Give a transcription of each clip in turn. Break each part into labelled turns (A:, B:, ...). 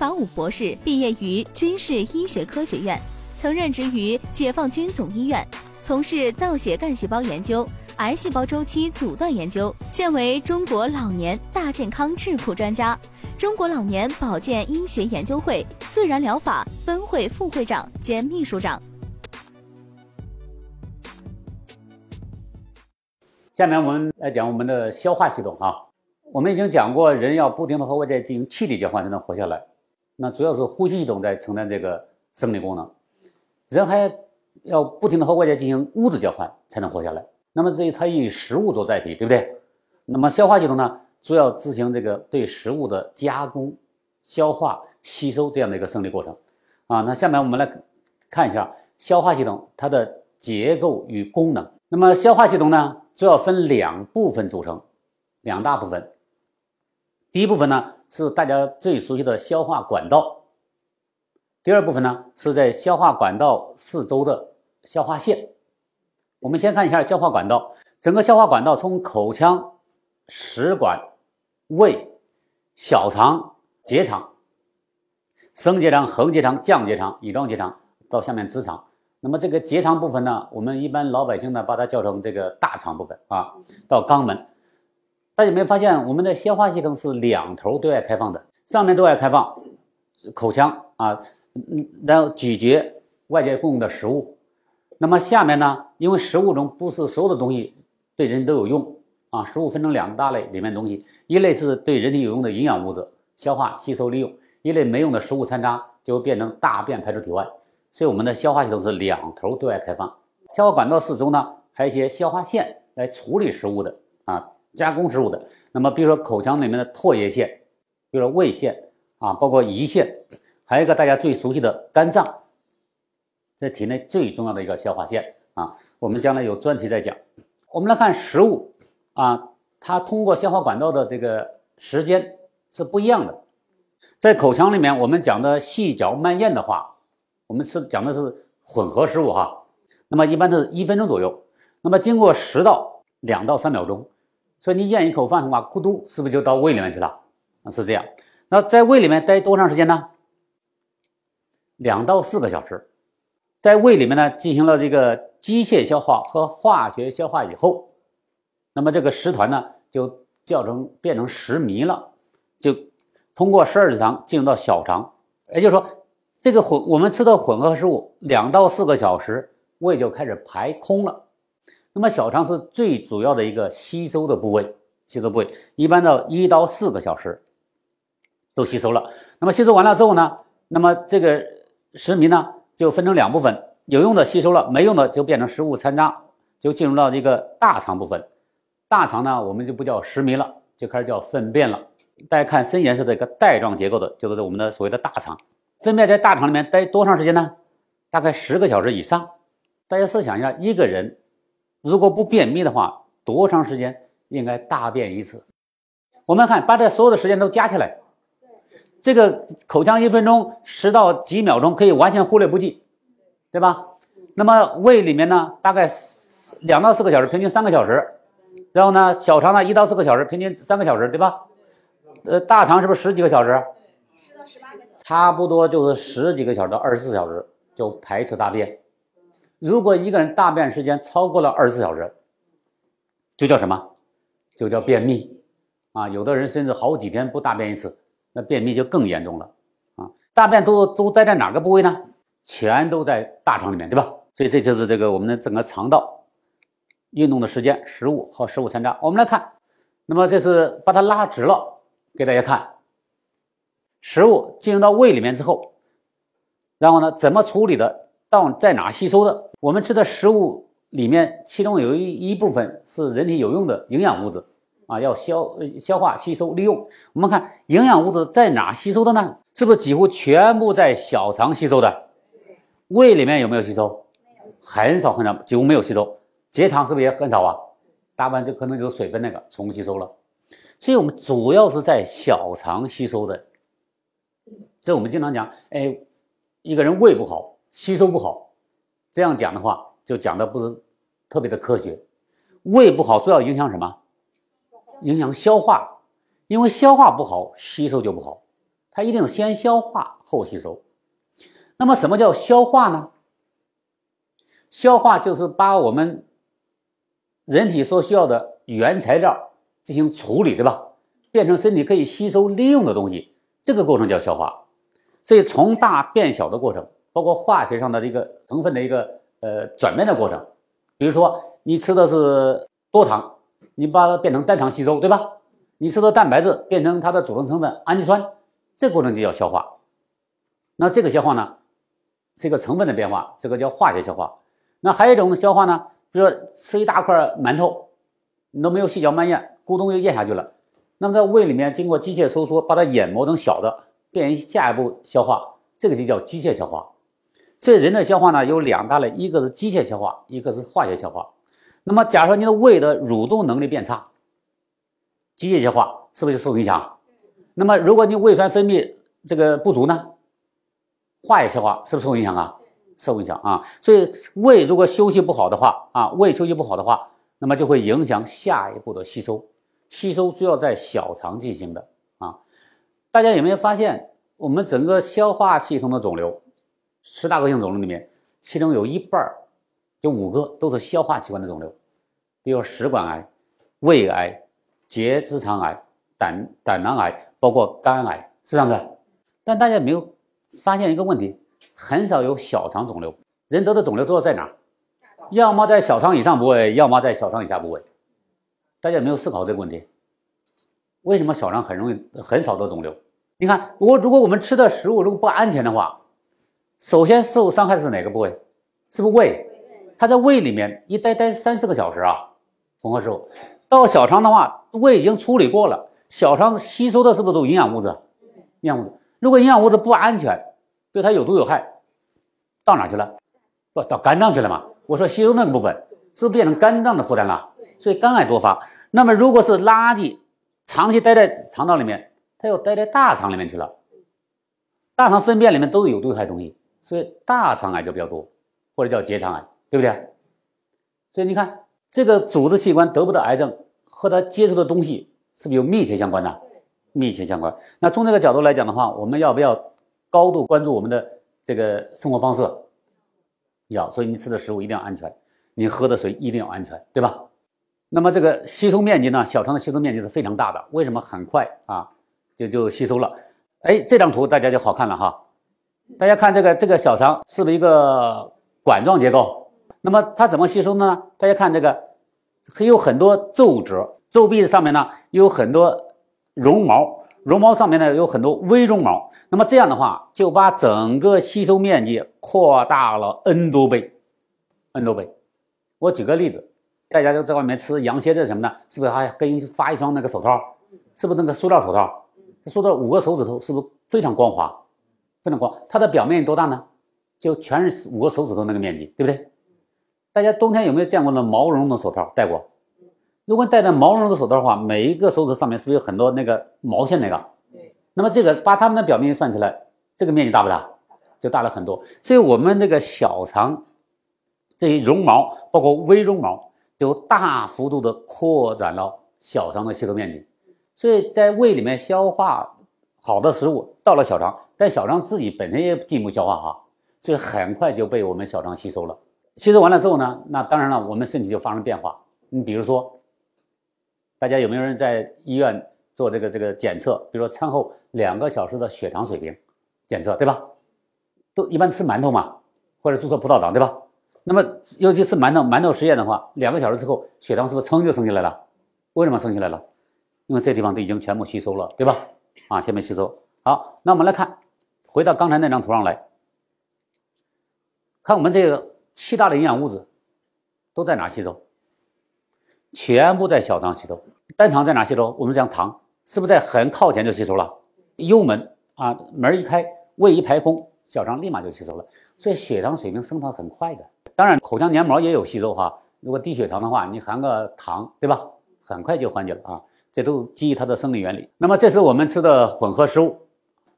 A: 法武博士毕业于军事医学科学院，曾任职于解放军总医院，从事造血干细胞研究、癌细胞周期阻断研究，现为中国老年大健康智库专家。中国老年保健医学研究会自然疗法分会副会长兼秘书长。
B: 下面我们来讲我们的消化系统啊，我们已经讲过，人要不停的和外界进行气体交换才能活下来，那主要是呼吸系统在承担这个生理功能，人还要不停的和外界进行物质交换才能活下来。那么这它以食物做载体，对不对？那么消化系统呢？主要执行这个对食物的加工、消化、吸收这样的一个生理过程，啊，那下面我们来看一下消化系统它的结构与功能。那么消化系统呢，主要分两部分组成，两大部分。第一部分呢是大家最熟悉的消化管道，第二部分呢是在消化管道四周的消化腺。我们先看一下消化管道，整个消化管道从口腔、食管。胃、小肠、结肠、升结肠、横结肠、降结肠、乙状结肠到下面直肠。那么这个结肠部分呢，我们一般老百姓呢把它叫成这个大肠部分啊，到肛门。大家有没有发现，我们的消化系统是两头对外开放的？上面对外开放，口腔啊，嗯，然后咀嚼外界供应的食物。那么下面呢，因为食物中不是所有的东西对人都有用。啊，食物分成两大类，里面东西，一类是对人体有用的营养物质，消化吸收利用；一类没用的食物残渣就会变成大便排出体外。所以我们的消化系统是两头对外开放。消化管道四周呢，还有一些消化腺来处理食物的啊，加工食物的。那么比如说口腔里面的唾液腺，比如说胃腺啊，包括胰腺，还有一个大家最熟悉的肝脏，在体内最重要的一个消化腺啊。我们将来有专题再讲。我们来看食物。啊，它通过消化管道的这个时间是不一样的。在口腔里面，我们讲的细嚼慢咽的话，我们是讲的是混合食物哈。那么一般都是一分钟左右。那么经过食道两到三秒钟，所以你咽一口饭的话，咕嘟是不是就到胃里面去了？啊，是这样。那在胃里面待多长时间呢？两到四个小时。在胃里面呢，进行了这个机械消化和化学消化以后。那么这个食团呢，就叫成变成食糜了，就通过十二指肠进入到小肠。也就是说，这个混我们吃的混合食物两到四个小时，胃就开始排空了。那么小肠是最主要的一个吸收的部位，吸收部位一般到一到四个小时都吸收了。那么吸收完了之后呢，那么这个食糜呢就分成两部分，有用的吸收了，没用的就变成食物残渣，就进入到这个大肠部分。大肠呢，我们就不叫食糜了，就开始叫粪便了。大家看深颜色的一个带状结构的，就是我们的所谓的大肠。粪便在大肠里面待多长时间呢？大概十个小时以上。大家试想一下，一个人如果不便秘的话，多长时间应该大便一次？我们看，把这所有的时间都加起来，这个口腔一分钟，十到几秒钟，可以完全忽略不计，对吧？那么胃里面呢，大概两到四个小时，平均三个小时。然后呢，小肠呢一到四个小时，平均三个小时，对吧？呃，大肠是不是十几个小时？
C: 十到十八个小时。
B: 差不多就是十几个小时到二十四小时就排出大便。如果一个人大便时间超过了二十四小时，就叫什么？就叫便秘啊！有的人甚至好几天不大便一次，那便秘就更严重了啊！大便都都待在哪个部位呢？全都在大肠里面，对吧？所以这就是这个我们的整个肠道。运动的时间、食物和食物残渣，我们来看。那么这是把它拉直了，给大家看。食物进入到胃里面之后，然后呢，怎么处理的？到在哪吸收的？我们吃的食物里面，其中有一一部分是人体有用的营养物质啊，要消消化、吸收、利用。我们看营养物质在哪吸收的呢？是不是几乎全部在小肠吸收的？胃里面有没有吸收？很少很少，几乎没有吸收。结肠是不是也很少啊？大部分就可能就是水分那个重吸收了，所以我们主要是在小肠吸收的。这我们经常讲，哎，一个人胃不好，吸收不好，这样讲的话就讲的不是特别的科学。胃不好主要影响什么？影响消化，因为消化不好，吸收就不好。它一定先消化后吸收。那么什么叫消化呢？消化就是把我们人体所需要的原材料进行处理，对吧？变成身体可以吸收利用的东西，这个过程叫消化。所以从大变小的过程，包括化学上的这个成分的一个呃转变的过程。比如说你吃的是多糖，你把它变成单糖吸收，对吧？你吃的蛋白质变成它的组成成分氨基酸，这个过程就叫消化。那这个消化呢，是一个成分的变化，这个叫化学消化。那还有一种消化呢，比如说吃一大块馒头，你都没有细嚼慢咽，咕咚就咽下去了。那么在胃里面经过机械收缩，把它研磨成小的，便于下一步消化，这个就叫机械消化。所以人的消化呢有两大类，一个是机械消化，一个是化学消化。那么假设你的胃的蠕动能力变差，机械消化是不是就受影响？那么如果你胃酸分泌这个不足呢，化学消化是不是受影响啊？受影响啊。所以胃如果休息不好的话啊，胃休息不好的话，那么就会影响下一步的吸收。吸收主要在小肠进行的啊，大家有没有发现，我们整个消化系统的肿瘤，十大恶性肿瘤里面，其中有一半儿，有五个都是消化器官的肿瘤，比如食管癌、胃癌、结直肠癌、胆胆囊癌，包括肝癌，是这样的。但大家有没有发现一个问题，很少有小肠肿瘤，人得的肿瘤都是在哪儿？要么在小肠以上部位，要么在小肠以下部位。大家有没有思考这个问题？为什么小肠很容易很少得肿瘤？你看，我如果我们吃的食物如果不安全的话，首先受伤害的是哪个部位？是不是胃？它在胃里面一待待三四个小时啊，混合之后到小肠的话，胃已经处理过了，小肠吸收的是不是都营养物质？营养物质。如果营养物质不安全，对它有毒有害，到哪去了？不到肝脏去了嘛？我说吸收那个部分是不是变成肝脏的负担了？所以肝癌多发。那么如果是垃圾长期待在肠道里面，它又待在大肠里面去了，大肠粪便里面都是有毒有害东西，所以大肠癌就比较多，或者叫结肠癌，对不对？所以你看这个组织器官得不得癌症和它接触的东西是不是有密切相关的？密切相关。那从这个角度来讲的话，我们要不要高度关注我们的这个生活方式？要。所以你吃的食物一定要安全，你喝的水一定要安全，对吧？那么这个吸收面积呢？小肠的吸收面积是非常大的。为什么很快啊就就吸收了？哎，这张图大家就好看了哈。大家看这个这个小肠是不是一个管状结构？那么它怎么吸收呢？大家看这个还有很多皱褶，皱壁上面呢有很多绒毛，绒毛上面呢有很多微绒毛。那么这样的话就把整个吸收面积扩大了 n 多倍，n 多倍。我举个例子。大家都在外面吃羊蝎子什么的，是不是还给你发一双那个手套？是不是那个塑料手套？说到五个手指头，是不是非常光滑？非常光，它的表面多大呢？就全是五个手指头那个面积，对不对？大家冬天有没有见过那毛绒的手套戴过？如果戴的毛绒的手套的话，每一个手指上面是不是有很多那个毛线？那个？对。那么这个把它们的表面算起来，这个面积大不大？就大了很多。所以我们这个小肠这些绒毛，包括微绒毛。就大幅度的扩展了小肠的吸收面积，所以在胃里面消化好的食物到了小肠，但小肠自己本身也进一步消化哈，所以很快就被我们小肠吸收了。吸收完了之后呢，那当然了，我们身体就发生变化。你比如说，大家有没有人在医院做这个这个检测？比如说餐后两个小时的血糖水平检测，对吧？都一般吃馒头嘛，或者注射葡萄糖，对吧？那么，尤其是馒头馒头实验的话，两个小时之后，血糖是不是噌就升起来了？为什么升起来了？因为这地方都已经全部吸收了，对吧？啊，全部吸收。好，那我们来看，回到刚才那张图上来，看我们这个七大的营养物质都在哪吸收？全部在小肠吸收。单糖在哪吸收？我们讲糖是不是在很靠前就吸收了？幽门啊，门一开，胃一排空，小肠立马就吸收了。所以血糖水平升得很快的。当然，口腔黏膜也有吸收哈。如果低血糖的话，你含个糖，对吧？很快就缓解了啊。这都基于它的生理原理。那么，这是我们吃的混合食物，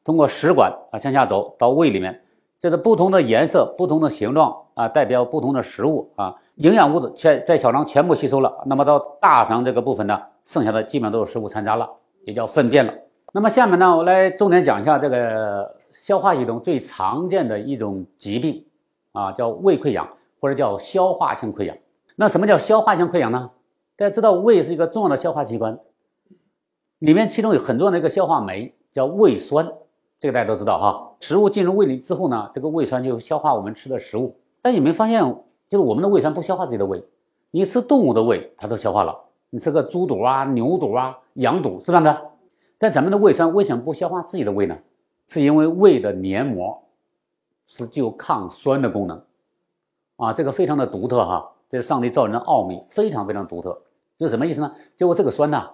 B: 通过食管啊向下走到胃里面，这是不同的颜色、不同的形状啊，代表不同的食物啊。营养物质全在小肠全部吸收了，那么到大肠这个部分呢，剩下的基本上都是食物残渣了，也叫粪便了。那么下面呢，我来重点讲一下这个消化系统最常见的一种疾病啊，叫胃溃疡或者叫消化性溃疡。那什么叫消化性溃疡呢？大家知道胃是一个重要的消化器官，里面其中有很重要的一个消化酶叫胃酸，这个大家都知道哈。食物进入胃里之后呢，这个胃酸就消化我们吃的食物。但有没发现，就是我们的胃酸不消化自己的胃，你吃动物的胃它都消化了，你吃个猪肚啊、牛肚啊、羊肚是吧？的。但咱们的胃酸为什么不消化自己的胃呢？是因为胃的黏膜是具有抗酸的功能，啊，这个非常的独特哈，这是上帝造人的奥秘，非常非常独特。就什么意思呢？就我这个酸呐，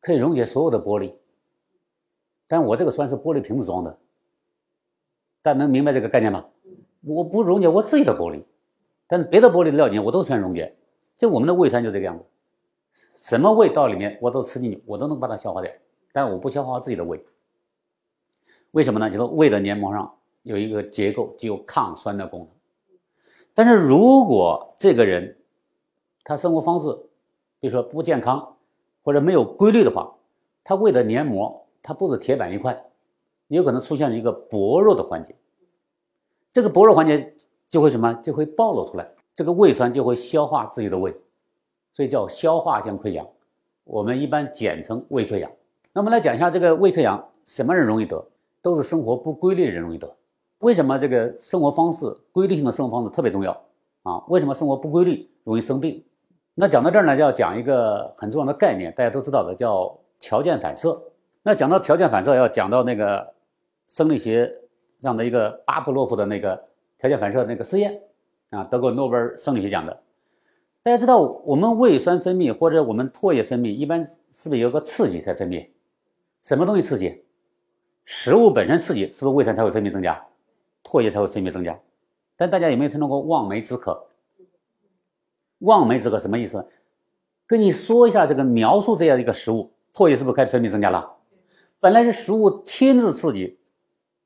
B: 可以溶解所有的玻璃，但我这个酸是玻璃瓶子装的，大家能明白这个概念吗？我不溶解我自己的玻璃，但是别的玻璃的料件我都全溶解。就我们的胃酸就这个样子。什么胃到里面，我都吃进去，我都能把它消化掉。但我不消化自己的胃，为什么呢？就是胃的黏膜上有一个结构具有抗酸的功能。但是如果这个人他生活方式，比如说不健康或者没有规律的话，他胃的黏膜它不是铁板一块，也有可能出现一个薄弱的环节。这个薄弱环节就会什么？就会暴露出来，这个胃酸就会消化自己的胃。所以叫消化性溃疡，我们一般简称胃溃疡。那么来讲一下这个胃溃疡，什么人容易得？都是生活不规律的人容易得。为什么这个生活方式规律性的生活方式特别重要啊？为什么生活不规律容易生病？那讲到这儿呢，就要讲一个很重要的概念，大家都知道的叫条件反射。那讲到条件反射，要讲到那个生理学上的一个巴甫洛夫的那个条件反射那个实验啊，得过诺贝尔生理学奖的。大家知道，我们胃酸分泌或者我们唾液分泌，一般是不是有个刺激才分泌？什么东西刺激？食物本身刺激，是不是胃酸才会分泌增加，唾液才会分泌增加？但大家有没有听说过望梅止渴？望梅止渴什么意思？跟你说一下这个描述这样一个食物，唾液是不是开始分泌增加了？本来是食物亲自刺激，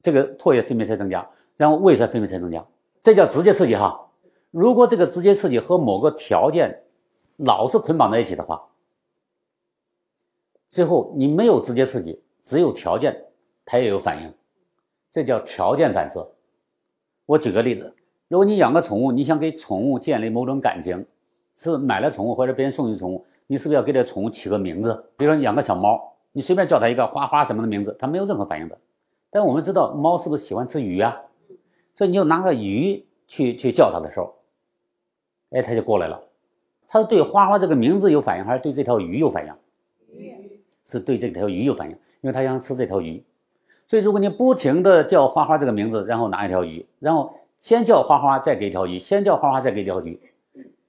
B: 这个唾液分泌才增加，然后胃酸分泌才增加，这叫直接刺激哈。如果这个直接刺激和某个条件老是捆绑在一起的话，最后你没有直接刺激，只有条件，它也有反应，这叫条件反射。我举个例子，如果你养个宠物，你想给宠物建立某种感情，是买了宠物或者别人送你宠物，你是不是要给这宠物起个名字？比如说你养个小猫，你随便叫它一个花花什么的名字，它没有任何反应的。但我们知道猫是不是喜欢吃鱼啊？所以你就拿个鱼去去叫它的时候。哎，它就过来了。它是对花花这个名字有反应，还是对这条鱼有反应？鱼是对这条鱼有反应，因为它想吃这条鱼。所以，如果你不停的叫花花这个名字，然后拿一条鱼，然后先叫花花，再给一条鱼，先叫花花，再给一条鱼，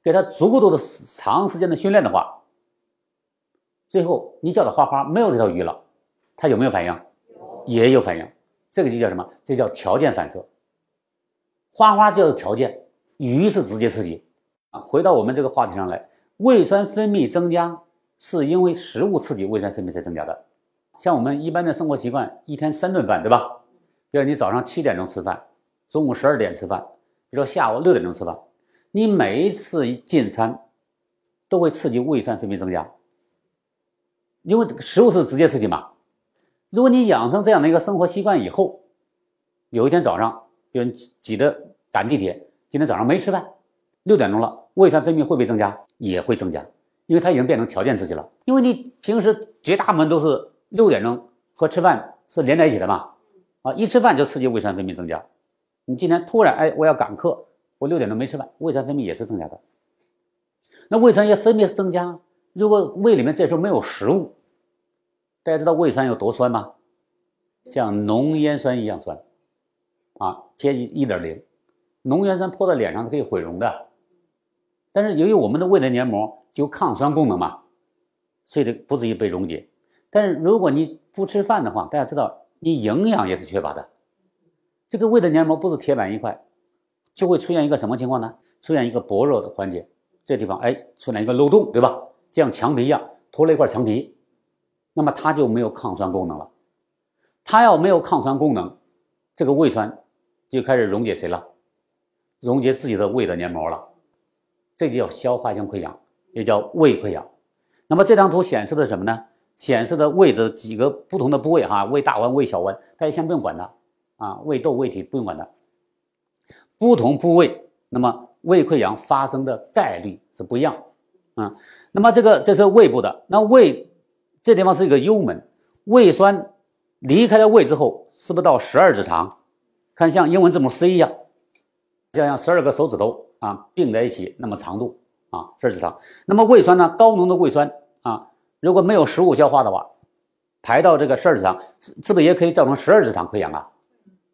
B: 给它足够多的长时间的训练的话，最后你叫的花花没有这条鱼了，他有没有反应？也有反应。这个就叫什么？这叫条件反射。花花叫条件，鱼是直接刺激。啊，回到我们这个话题上来，胃酸分泌增加是因为食物刺激胃酸分泌才增加的。像我们一般的生活习惯，一天三顿饭，对吧？比如你早上七点钟吃饭，中午十二点吃饭，比如说下午六点钟吃饭，你每一次进餐都会刺激胃酸分泌增加，因为食物是直接刺激嘛。如果你养成这样的一个生活习惯以后，有一天早上，有人挤着赶地铁，今天早上没吃饭，六点钟了。胃酸分泌会不会增加？也会增加，因为它已经变成条件刺激了。因为你平时绝大部分都是六点钟和吃饭是连在一起的嘛，啊，一吃饭就刺激胃酸分泌增加。你今天突然哎，我要赶课，我六点钟没吃饭，胃酸分泌也是增加的。那胃酸也分泌增加，如果胃里面这时候没有食物，大家知道胃酸有多酸吗？像浓盐酸一样酸，啊，pH 一点零，浓盐酸泼到脸上是可以毁容的。但是由于我们的胃的黏膜就抗酸功能嘛，所以不至于被溶解。但是如果你不吃饭的话，大家知道你营养也是缺乏的。这个胃的黏膜不是铁板一块，就会出现一个什么情况呢？出现一个薄弱的环节，这地方哎出现一个漏洞，对吧？像墙皮一样，脱了一块墙皮，那么它就没有抗酸功能了。它要没有抗酸功能，这个胃酸就开始溶解谁了？溶解自己的胃的黏膜了。这就叫消化性溃疡，也叫胃溃疡。那么这张图显示的什么呢？显示的胃的几个不同的部位哈，胃大弯、胃小弯，大家先不用管它啊，胃窦、胃体不用管它。不同部位，那么胃溃疡发生的概率是不一样啊。那么这个这是胃部的，那胃这地方是一个幽门，胃酸离开了胃之后，是不是到十二指肠？看像英文字母 C 一样，就像十二个手指头啊并在一起那么长度啊，十二指肠。那么胃酸呢，高浓度胃酸啊，如果没有食物消化的话，排到这个十二指肠，是是不是也可以造成十二指肠溃疡啊？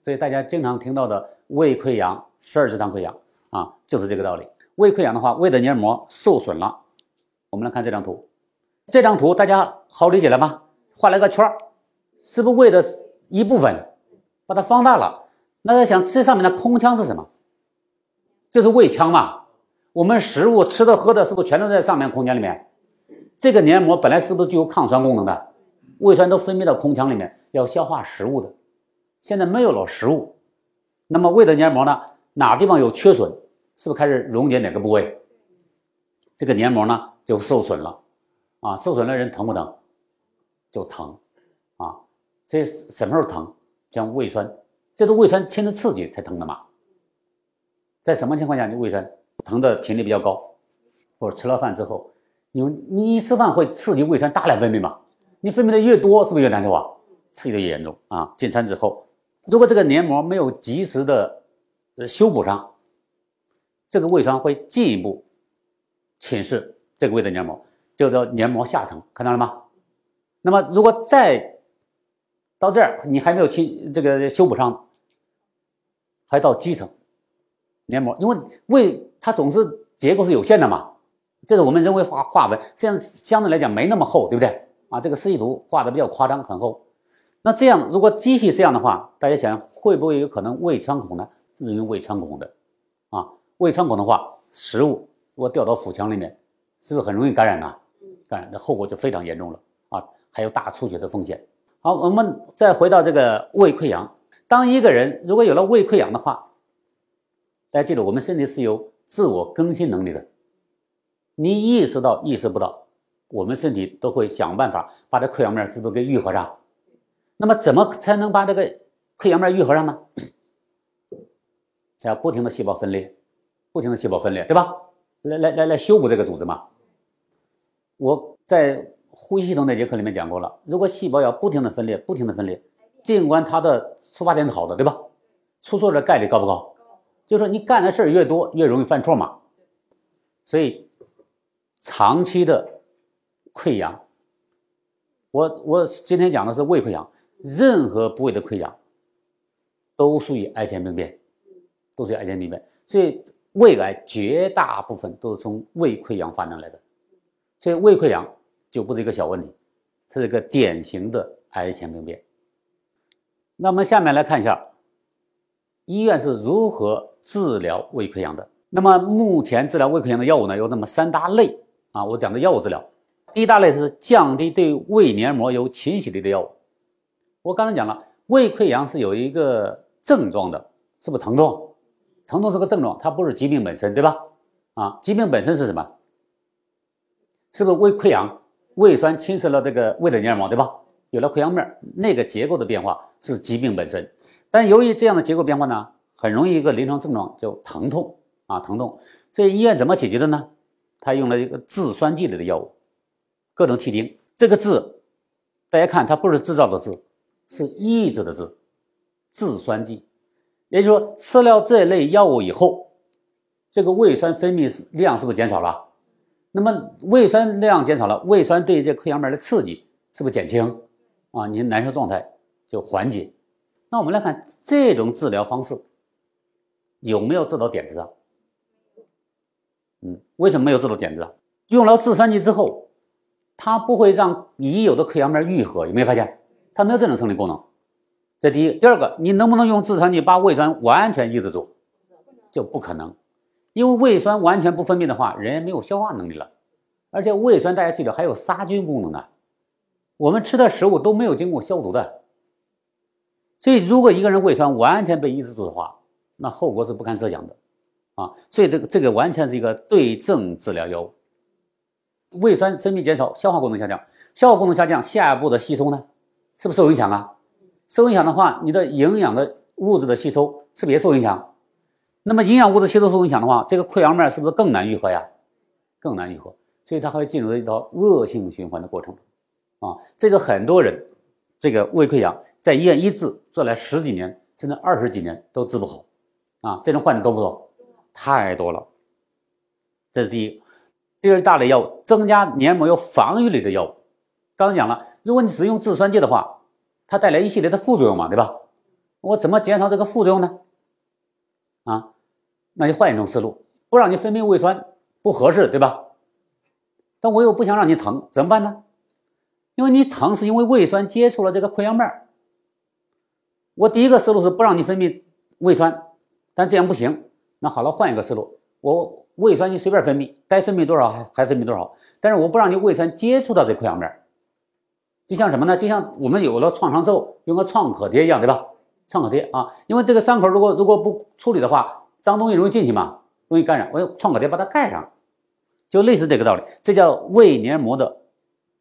B: 所以大家经常听到的胃溃疡、十二指肠溃疡啊，就是这个道理。胃溃疡的话，胃的黏膜受损了。我们来看这张图，这张图大家好理解了吗？画了个圈，是不是胃的一部分？把它放大了。那在想这上面的空腔是什么？就是胃腔嘛。我们食物吃的喝的，是不是全都在上面空间里面？这个黏膜本来是不是具有抗酸功能的？胃酸都分泌到空腔里面，要消化食物的。现在没有了食物，那么胃的黏膜呢？哪地方有缺损，是不是开始溶解哪个部位？这个黏膜呢就受损了啊！受损的人疼不疼？就疼啊！这什么时候疼？像胃酸。这都胃酸亲自刺激才疼的嘛？在什么情况下你胃酸疼的频率比较高？或者吃了饭之后，你你一吃饭会刺激胃酸大量分泌嘛？你分泌的越多，是不是越难受啊？刺激的越严重啊！进餐之后，如果这个黏膜没有及时的修补上，这个胃酸会进一步侵蚀这个胃的黏膜，就叫黏膜下层，看到了吗？那么如果再到这儿，你还没有清这个修补上。还到基层黏膜，因为胃它总是结构是有限的嘛，这是我们人为画画纹，这样相对来讲没那么厚，对不对啊？这个示意图画的比较夸张，很厚。那这样如果机器这样的话，大家想会不会有可能胃穿孔呢？是因为胃穿孔的啊，胃穿孔的话，食物如果掉到腹腔里面，是不是很容易感染呢？感染的后果就非常严重了啊，还有大出血的风险。好，我们再回到这个胃溃疡。当一个人如果有了胃溃疡的话，大家记住，我们身体是有自我更新能力的。你意识到意识不到，我们身体都会想办法把这溃疡面是不是给愈合上？那么怎么才能把这个溃疡面愈合上呢？要不停的细胞分裂，不停的细胞分裂，对吧？来来来来修补这个组织嘛。我在呼吸系统那节课里面讲过了，如果细胞要不停的分裂，不停的分裂。尽管它的出发点是好的，对吧？出错的概率高不高？就是说你干的事儿越多，越容易犯错嘛。所以长期的溃疡，我我今天讲的是胃溃疡，任何部位的溃疡都属于癌前病变，都属于癌前病变。所以胃癌绝大部分都是从胃溃疡发展来的，所以胃溃疡就不是一个小问题，它是一个典型的癌前病变。那我们下面来看一下，医院是如何治疗胃溃疡的。那么目前治疗胃溃疡的药物呢，有那么三大类啊。我讲的药物治疗，第一大类是降低对胃黏膜有侵袭力的药物。我刚才讲了，胃溃疡是有一个症状的，是不是疼痛？疼痛是个症状，它不是疾病本身，对吧？啊，疾病本身是什么？是不是胃溃疡？胃酸侵蚀了这个胃的黏膜，对吧？有了溃疡面，那个结构的变化是疾病本身，但由于这样的结构变化呢，很容易一个临床症状叫疼痛啊，疼痛。这医院怎么解决的呢？他用了一个制酸剂类的药物，各种替丁。这个制，大家看它不是制造的制，是抑制的制，制酸剂。也就是说，吃了这类药物以后，这个胃酸分泌量是不是减少了？那么胃酸量减少了，胃酸对这溃疡面的刺激是不是减轻？啊，你难受状态就缓解。那我们来看这种治疗方式有没有治到点子上？嗯，为什么没有治到点子上？用了制酸剂之后，它不会让已有的溃疡面愈合，有没有发现？它没有这种生理功能。这第一，第二个，你能不能用制酸剂把胃酸完全抑制住？就不可能，因为胃酸完全不分泌的话，人没有消化能力了。而且胃酸大家记得还有杀菌功能呢。我们吃的食物都没有经过消毒的，所以如果一个人胃酸完全被抑制住的话，那后果是不堪设想的啊！所以这个这个完全是一个对症治疗药物。胃酸分泌减少，消化功能下降，消化功能下降，下一步的吸收呢，是不是受影响啊？受影响的话，你的营养的物质的吸收是不是也受影响？那么营养物质吸收受影响的话，这个溃疡面是不是更难愈合呀？更难愈合，所以它会进入一道恶性循环的过程。啊，这个很多人，这个胃溃疡在医院医治做了十几年甚至二十几年都治不好。啊，这种患者多不多？太多了。这是第一。第二大类药物，增加黏膜有防御力的药物。刚才讲了，如果你只用制酸剂的话，它带来一系列的副作用嘛，对吧？我怎么减少这个副作用呢？啊，那就换一种思路，不让你分泌胃酸不合适，对吧？但我又不想让你疼，怎么办呢？因为你疼是因为胃酸接触了这个溃疡面我第一个思路是不让你分泌胃酸，但这样不行。那好了，换一个思路，我。胃酸你随便分泌，该分泌多少还分泌多少，但是我不让你胃酸接触到这溃疡面就像什么呢？就像我们有了创伤之后用个创可贴一样，对吧？创可贴啊，因为这个伤口如果如果不处理的话，脏东西容易进去嘛，容易感染，我用创可贴把它盖上，就类似这个道理。这叫胃黏膜的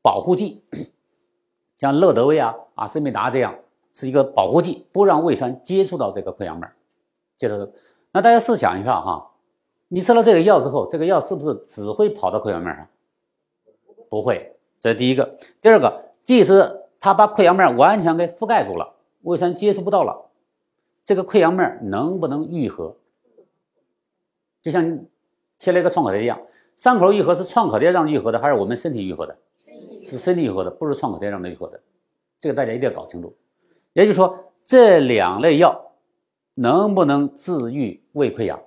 B: 保护剂，像乐德威啊、阿司匹达这样是一个保护剂，不让胃酸接触到这个溃疡面接着，那大家试想一下哈。你吃了这个药之后，这个药是不是只会跑到溃疡面上？不会，这是第一个。第二个，即使它把溃疡面完全给覆盖住了，胃酸接触不到了，这个溃疡面能不能愈合？就像贴了一个创可贴一样，伤口愈合是创可贴让愈合的，还是我们身体愈合的？是身体愈合的，不是创可贴让它愈合的。这个大家一定要搞清楚。也就是说，这两类药能不能治愈胃溃疡？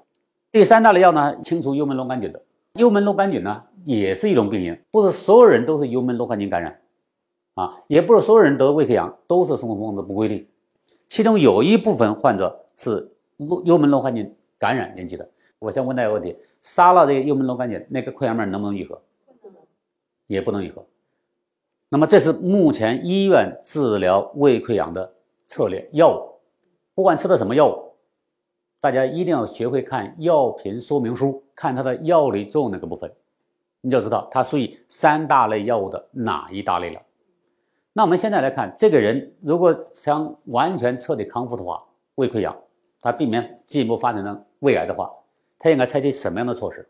B: 第三大类药呢，清除幽门螺杆菌的。幽门螺杆菌呢，也是一种病因，不是所有人都是幽门螺杆菌感染，啊，也不是所有人得胃溃疡都是生活方式不规律，其中有一部分患者是幽门螺杆菌感染引起的。我先问大家个问题：杀了这个幽门螺杆菌，那个溃疡面能不能愈合？也不能愈合。那么这是目前医院治疗胃溃疡的策略药物，不管吃的什么药物。大家一定要学会看药品说明书，看它的药理作用那个部分，你就知道它属于三大类药物的哪一大类了。那我们现在来看，这个人如果想完全彻底康复的话，胃溃疡，他避免进一步发展成胃癌的话，他应该采取什么样的措施？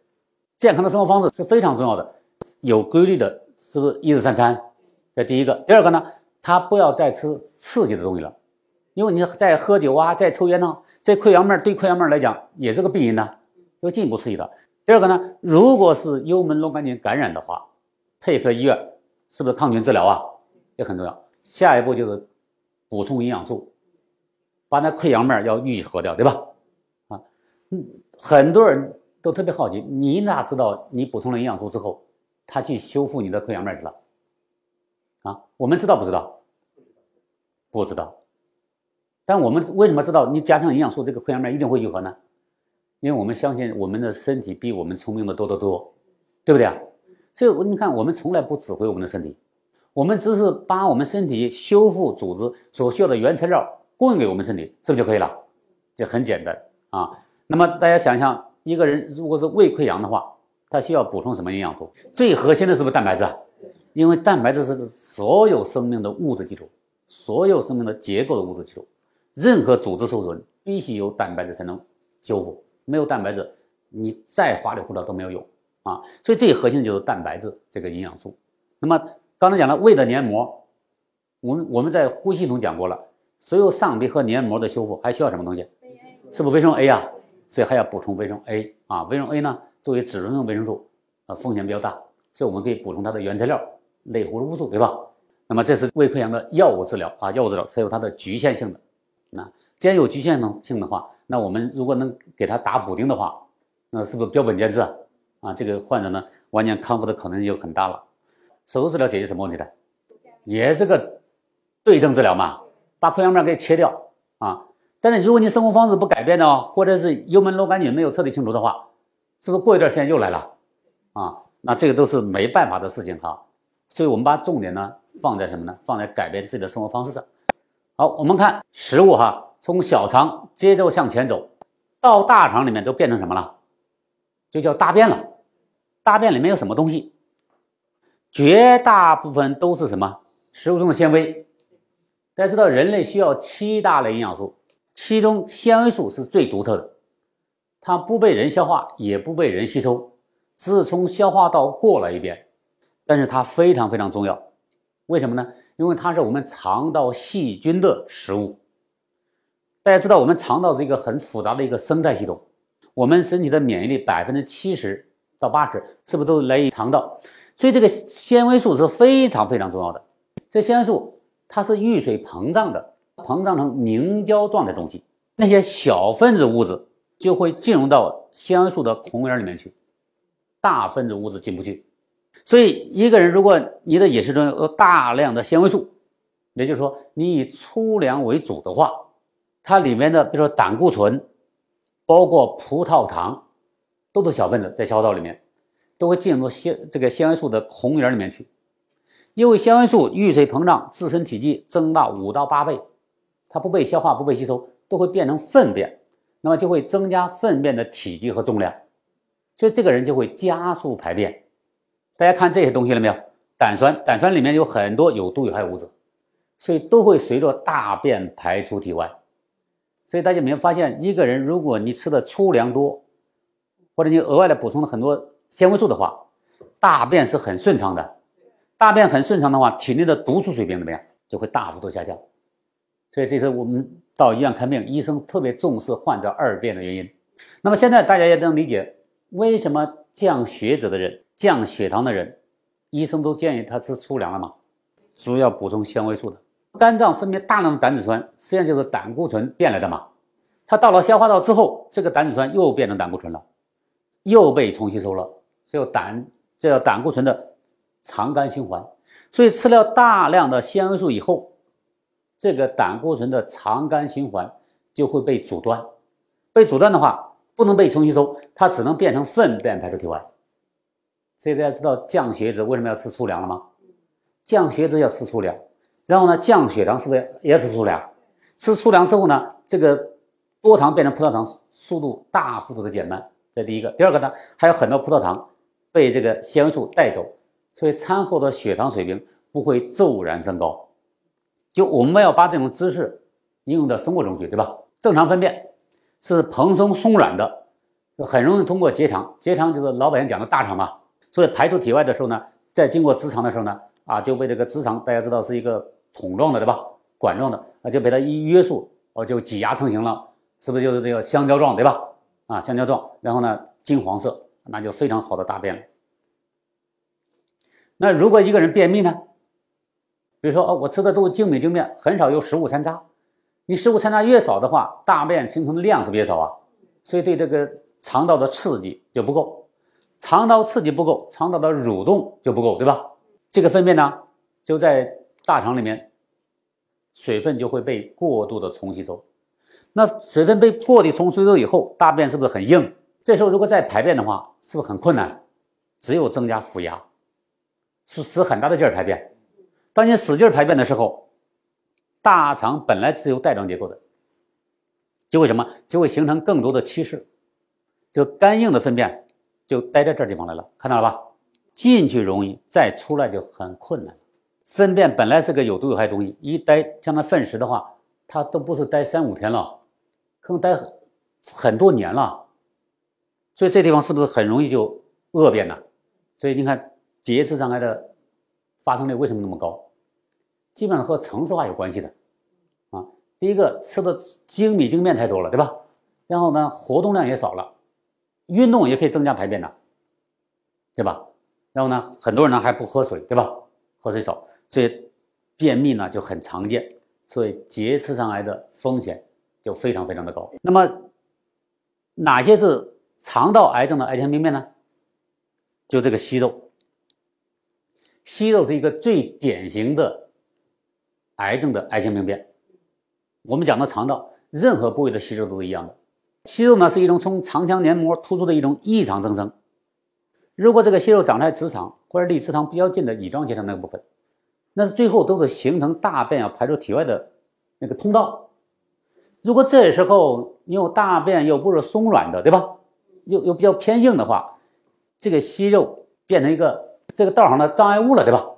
B: 健康的生活方式是非常重要的，有规律的，是不是一日三餐？这第一个。第二个呢，他不要再吃刺激的东西了，因为你在喝酒啊，在抽烟呢。这溃疡面对溃疡面来讲也是个病因呢，要进一步刺激的。第二个呢，如果是幽门螺杆菌感染的话，配合医院是不是抗菌治疗啊？也很重要。下一步就是补充营养素，把那溃疡面要愈合掉，对吧？啊，嗯，很多人都特别好奇，你哪知道你补充了营养素之后，它去修复你的溃疡面去了？啊，我们知道不知道？不知道。但我们为什么知道你加上营养素，这个溃疡面一定会愈合呢？因为我们相信我们的身体比我们聪明的多得多，对不对啊？所以你看，我们从来不指挥我们的身体，我们只是把我们身体修复组织所需要的原材料供应给我们身体，是不是就可以了？这很简单啊。那么大家想想，一个人如果是胃溃疡的话，他需要补充什么营养素？最核心的是不是蛋白质？因为蛋白质是所有生命的物质基础，所有生命的结构的物质基础。任何组织受损必须有蛋白质才能修复，没有蛋白质，你再花里胡哨都没有用啊！所以最核心的就是蛋白质这个营养素。那么刚才讲了胃的黏膜，我们我们在呼吸系统讲过了，所有上皮和黏膜的修复还需要什么东西？是不是维生素 A 啊？所以还要补充维生素 A 啊！维生素 A 呢，作为脂溶性维生素，啊风险比较大，所以我们可以补充它的原材料类胡萝卜素，对吧？那么这是胃溃疡的药物治疗啊，药物治疗才有它的局限性的。那既然有局限性的话，那我们如果能给他打补丁的话，那是不是标本兼治啊？啊，这个患者呢，完全康复的可能性就很大了。手术治疗解决什么问题的？也是个对症治疗嘛，把溃疡面给切掉啊。但是如果你生活方式不改变的话，或者是幽门螺杆菌没有彻底清除的话，是不是过一段时间又来了？啊，那这个都是没办法的事情哈。所以我们把重点呢放在什么呢？放在改变自己的生活方式上。好，我们看食物哈，从小肠接着向前走，到大肠里面都变成什么了？就叫大便了。大便里面有什么东西？绝大部分都是什么？食物中的纤维。大家知道，人类需要七大类营养素，其中纤维素是最独特的，它不被人消化，也不被人吸收，只是从消化道过了一遍。但是它非常非常重要，为什么呢？因为它是我们肠道细菌的食物。大家知道，我们肠道是一个很复杂的一个生态系统，我们身体的免疫力百分之七十到八十是不是都来于肠道？所以这个纤维素是非常非常重要的。这纤维素。它是遇水膨胀的，膨胀成凝胶状的东西，那些小分子物质就会进入到纤维素的孔眼里面去，大分子物质进不去。所以，一个人如果你的饮食中有大量的纤维素，也就是说你以粗粮为主的话，它里面的比如说胆固醇，包括葡萄糖，都是小分子，在消化道里面都会进入纤这个纤维素的孔眼里面去。因为纤维素遇水膨胀，自身体积增大五到八倍，它不被消化、不被吸收，都会变成粪便，那么就会增加粪便的体积和重量，所以这个人就会加速排便。大家看这些东西了没有？胆酸，胆酸里面有很多有毒有害物质，所以都会随着大便排出体外。所以大家没有发现，一个人如果你吃的粗粮多，或者你额外的补充了很多纤维素的话，大便是很顺畅的。大便很顺畅的话，体内的毒素水平怎么样？就会大幅度下降。所以这是我们到医院看病，医生特别重视患者二便的原因。那么现在大家也能理解，为什么降血脂的人、降血糖的人，医生都建议他吃粗粮了吗？主要补充纤维素的。肝脏分泌大量的胆汁酸，实际上就是胆固醇变来的嘛。它到了消化道之后，这个胆汁酸又变成胆固醇了，又被重吸收了，所以胆这叫胆固醇的。肠肝循环，所以吃了大量的纤维素以后，这个胆固醇的肠肝循环就会被阻断。被阻断的话，不能被重吸收，它只能变成粪便排出体外。所以大家知道降血脂为什么要吃粗粮了吗？降血脂要吃粗粮，然后呢，降血糖是不是也吃粗粮？吃粗粮之后呢，这个多糖变成葡萄糖速度大幅度的减慢。这第一个，第二个呢，还有很多葡萄糖被这个纤维素带走。所以餐后的血糖水平不会骤然升高，就我们要把这种知识应用到生活中去，对吧？正常粪便是蓬松松软的，很容易通过结肠，结肠就是老百姓讲的大肠嘛。所以排出体外的时候呢，在经过直肠的时候呢，啊就被这个直肠大家知道是一个桶状的，对吧？管状的，啊就被它一约束，哦就挤压成型了，是不是就是这个香蕉状，对吧？啊香蕉状，然后呢金黄色，那就非常好的大便了。那如果一个人便秘呢？比如说，哦，我吃的都是精米精面，很少有食物残渣。你食物残渣越少的话，大便形成的量是不是越少啊？所以对这个肠道的刺激就不够，肠道刺激不够，肠道的蠕动就不够，对吧？这个粪便呢，就在大肠里面，水分就会被过度的重吸收。那水分被过度重吸收以后，大便是不是很硬？这时候如果再排便的话，是不是很困难？只有增加腹压。是使很大的劲儿排便，当你使劲儿排便的时候，大肠本来是有带状结构的，就会什么？就会形成更多的憩室，就干硬的粪便就待在这地方来了，看到了吧？进去容易，再出来就很困难。粪便本来是个有毒有害东西，一待像那粪石的话，它都不是待三五天了，可能待很多年了，所以这地方是不是很容易就恶变呢？所以你看。结直肠癌的发生率为什么那么高？基本上和城市化有关系的啊。第一个吃的精米精面太多了，对吧？然后呢，活动量也少了，运动也可以增加排便的，对吧？然后呢，很多人呢还不喝水，对吧？喝水少，所以便秘呢就很常见，所以结直肠癌的风险就非常非常的高。那么哪些是肠道癌症的癌前病变呢？就这个息肉。息肉是一个最典型的癌症的癌前病变。我们讲的肠道，任何部位的息肉都是一样的。息肉呢是一种从肠腔黏膜突出的一种异常增生。如果这个息肉长在直肠或者离直肠比较近的乙状结肠那个部分，那最后都是形成大便要排出体外的那个通道。如果这时候你有大便又不是松软的，对吧？又又比较偏硬的话，这个息肉变成一个。这个道上的障碍物了，对吧？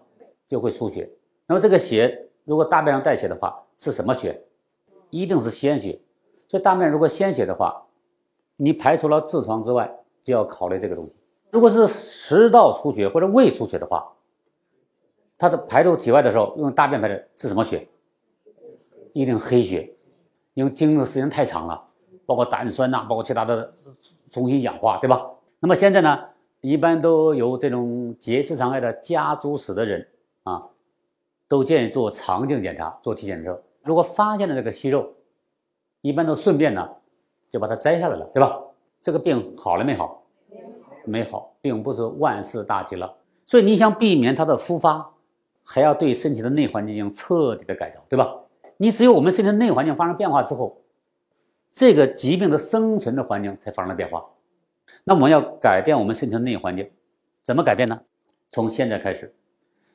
B: 就会出血。那么这个血如果大便上带血的话，是什么血？一定是鲜血。所以大便如果鲜血的话，你排除了痔疮之外，就要考虑这个东西。如果是食道出血或者胃出血的话，它的排出体外的时候用大便排的是什么血？一定黑血，因为经的时间太长了，包括胆酸呐，包括其他的重新氧化，对吧？那么现在呢，一般都有这种结直肠癌的家族史的人啊，都建议做肠镜检查，做体检测。如果发现了这个息肉，一般都顺便呢就把它摘下来了，对吧？这个病好了没好？没好，并不是万事大吉了。所以你想避免它的复发，还要对身体的内环境进行彻底的改造，对吧？你只有我们身体的内环境发生变化之后，这个疾病的生存的环境才发生了变化。那我们要改变我们身体的内环境，怎么改变呢？从现在开始，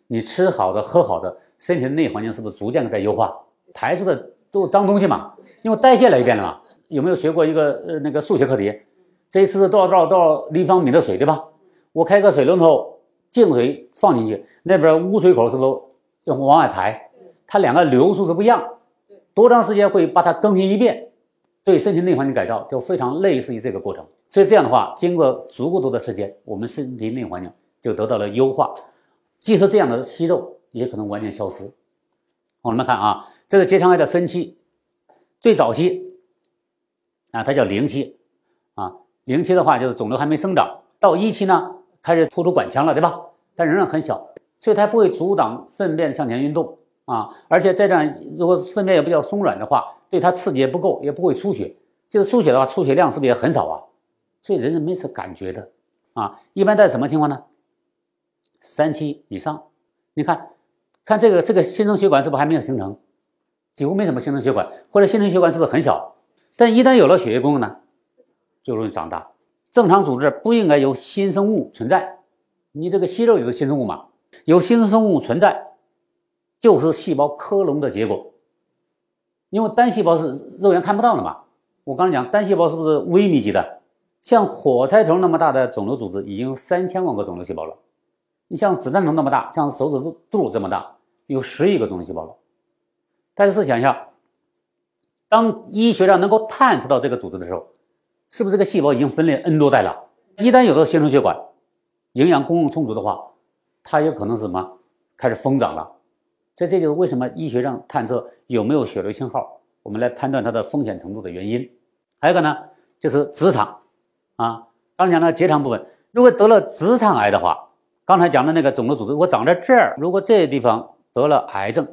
B: 你吃好的喝好的，身体的内环境是不是逐渐的在优化？排出的都是脏东西嘛，因为代谢了一遍了嘛。有没有学过一个呃那个数学课题？这一次多少多少多少立方米的水，对吧？我开个水龙头，净水放进去，那边污水口是不是要往外排？它两个流速是不一样。多长时间会把它更新一遍？对身体内环境改造就非常类似于这个过程。所以这样的话，经过足够多的时间，我们身体内环境就得到了优化。即使这样的息肉也可能完全消失。我们看啊，这个结肠癌的分期，最早期啊，它叫零期啊，零期的话就是肿瘤还没生长，到一期呢开始突出管腔了，对吧？但仍然很小，所以它不会阻挡粪便向前运动。啊，而且再这样，如果粪便也比较松软的话，对它刺激也不够，也不会出血。就是出血的话，出血量是不是也很少啊？所以人人没什感觉的啊。一般在什么情况呢？三期以上，你看，看这个这个新生血管是不是还没有形成？几乎没什么新生血管，或者新生血管是不是很小？但一旦有了血液供应呢，就容易长大。正常组织不应该有新生物存在，你这个息肉有个新生物嘛？有新生物存在。就是细胞克隆的结果，因为单细胞是肉眼看不到的嘛。我刚才讲单细胞是不是微密集的？像火柴头那么大的肿瘤组织已经三千万个肿瘤细胞了。你像子弹头那么大，像手指肚肚这么大，有十亿个肿瘤细胞了。大家试想一下，当医学上能够探测到这个组织的时候，是不是这个细胞已经分裂 N 多代了？一旦有了新生血管，营养供应充足的话，它有可能是什么？开始疯长了。所以这就是为什么医学上探测有没有血流信号，我们来判断它的风险程度的原因。还有一个呢，就是直肠啊，刚才讲的结肠部分，如果得了直肠癌的话，刚才讲的那个肿瘤组织，我长在这儿，如果这个地方得了癌症，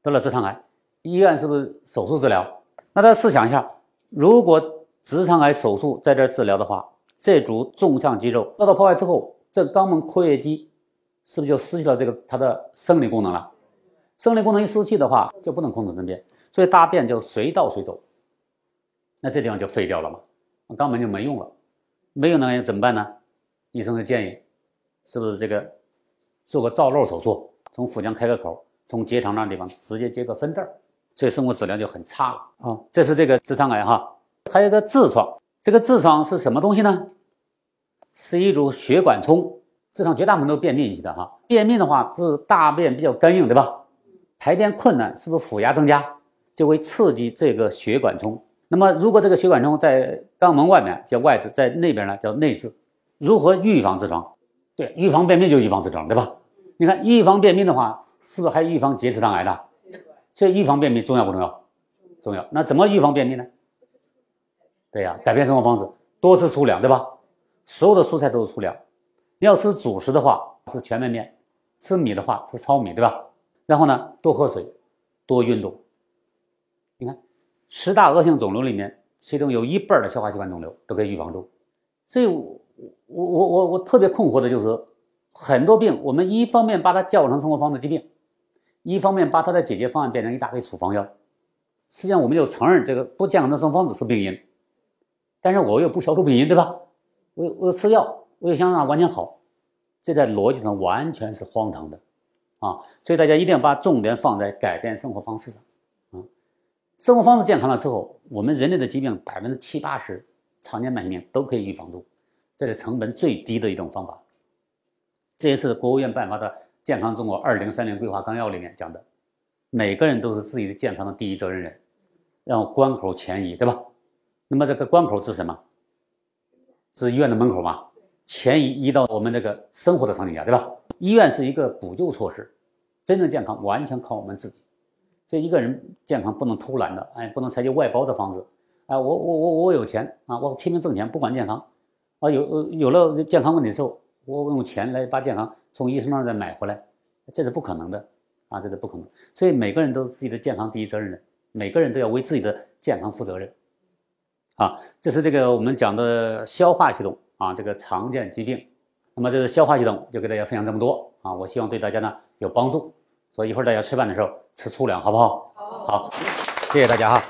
B: 得了直肠癌，医院是不是手术治疗？那大家试想一下，如果直肠癌手术在这儿治疗的话，这组纵向肌肉受到破坏之后，这肛门括约肌。是不是就失去了这个它的生理功能了？生理功能一失去的话，就不能控制粪便，所以大便就随到随走。那这地方就废掉了嘛，肛门就没用了。没有能怎么办呢？医生就建议，是不是这个做个造瘘手术，从腹腔开个口，从结肠那地方直接接个粪袋儿，所以生活质量就很差了啊。这是这个直肠癌哈，还有个痔疮，这个痔疮是什么东西呢？是一组血管虫。痔疮绝大部分都是便秘引起的哈，便秘的话是大便比较干硬，对吧？排便困难，是不是腹压增加，就会刺激这个血管冲。那么如果这个血管冲在肛门外面叫外痔，在那边呢叫内痔。如何预防痔疮？对，预防便秘就预防痔疮，对吧？你看预防便秘的话，是不是还预防结直肠癌的？所以预防便秘重要不重要？重要。那怎么预防便秘呢？对呀，改变生活方式，多吃粗粮，对吧？所有的蔬菜都是粗粮。你要吃主食的话，吃全麦面；吃米的话，吃糙米，对吧？然后呢，多喝水，多运动。你看，十大恶性肿瘤里面，其中有一半的消化器官肿瘤都可以预防住。所以，我我我我特别困惑的就是，很多病我们一方面把它叫成生活方式疾病，一方面把它的解决方案变成一大堆处方药。实际上，我们就承认这个不健康的生活方式是病因，但是我又不消除病因，对吧？我我吃药。我想让完全好，这在逻辑上完全是荒唐的，啊！所以大家一定要把重点放在改变生活方式上，啊！生活方式健康了之后，我们人类的疾病百分之七八十，常见慢性病都可以预防住，这是成本最低的一种方法。这一次国务院颁发的《健康中国二零三零规划纲要》里面讲的，每个人都是自己的健康的第一责任人，然后关口前移，对吧？那么这个关口是什么？是医院的门口吗？钱移移到我们这个生活的场景下，对吧？医院是一个补救措施，真正健康完全靠我们自己。这一个人健康不能偷懒的，哎，不能采取外包的方式。哎，我我我我有钱啊，我拼命挣钱，不管健康。啊，有有了健康问题之后，我用钱来把健康从医生那儿再买回来，这是不可能的啊，这是不可能。所以每个人都是自己的健康第一责任人，每个人都要为自己的健康负责任。啊，这是这个我们讲的消化系统啊，这个常见疾病。那么这是消化系统就给大家分享这么多啊，我希望对大家呢有帮助。所以一会儿大家吃饭的时候吃粗粮，好不好？
C: 好，
B: 好，谢谢大家哈。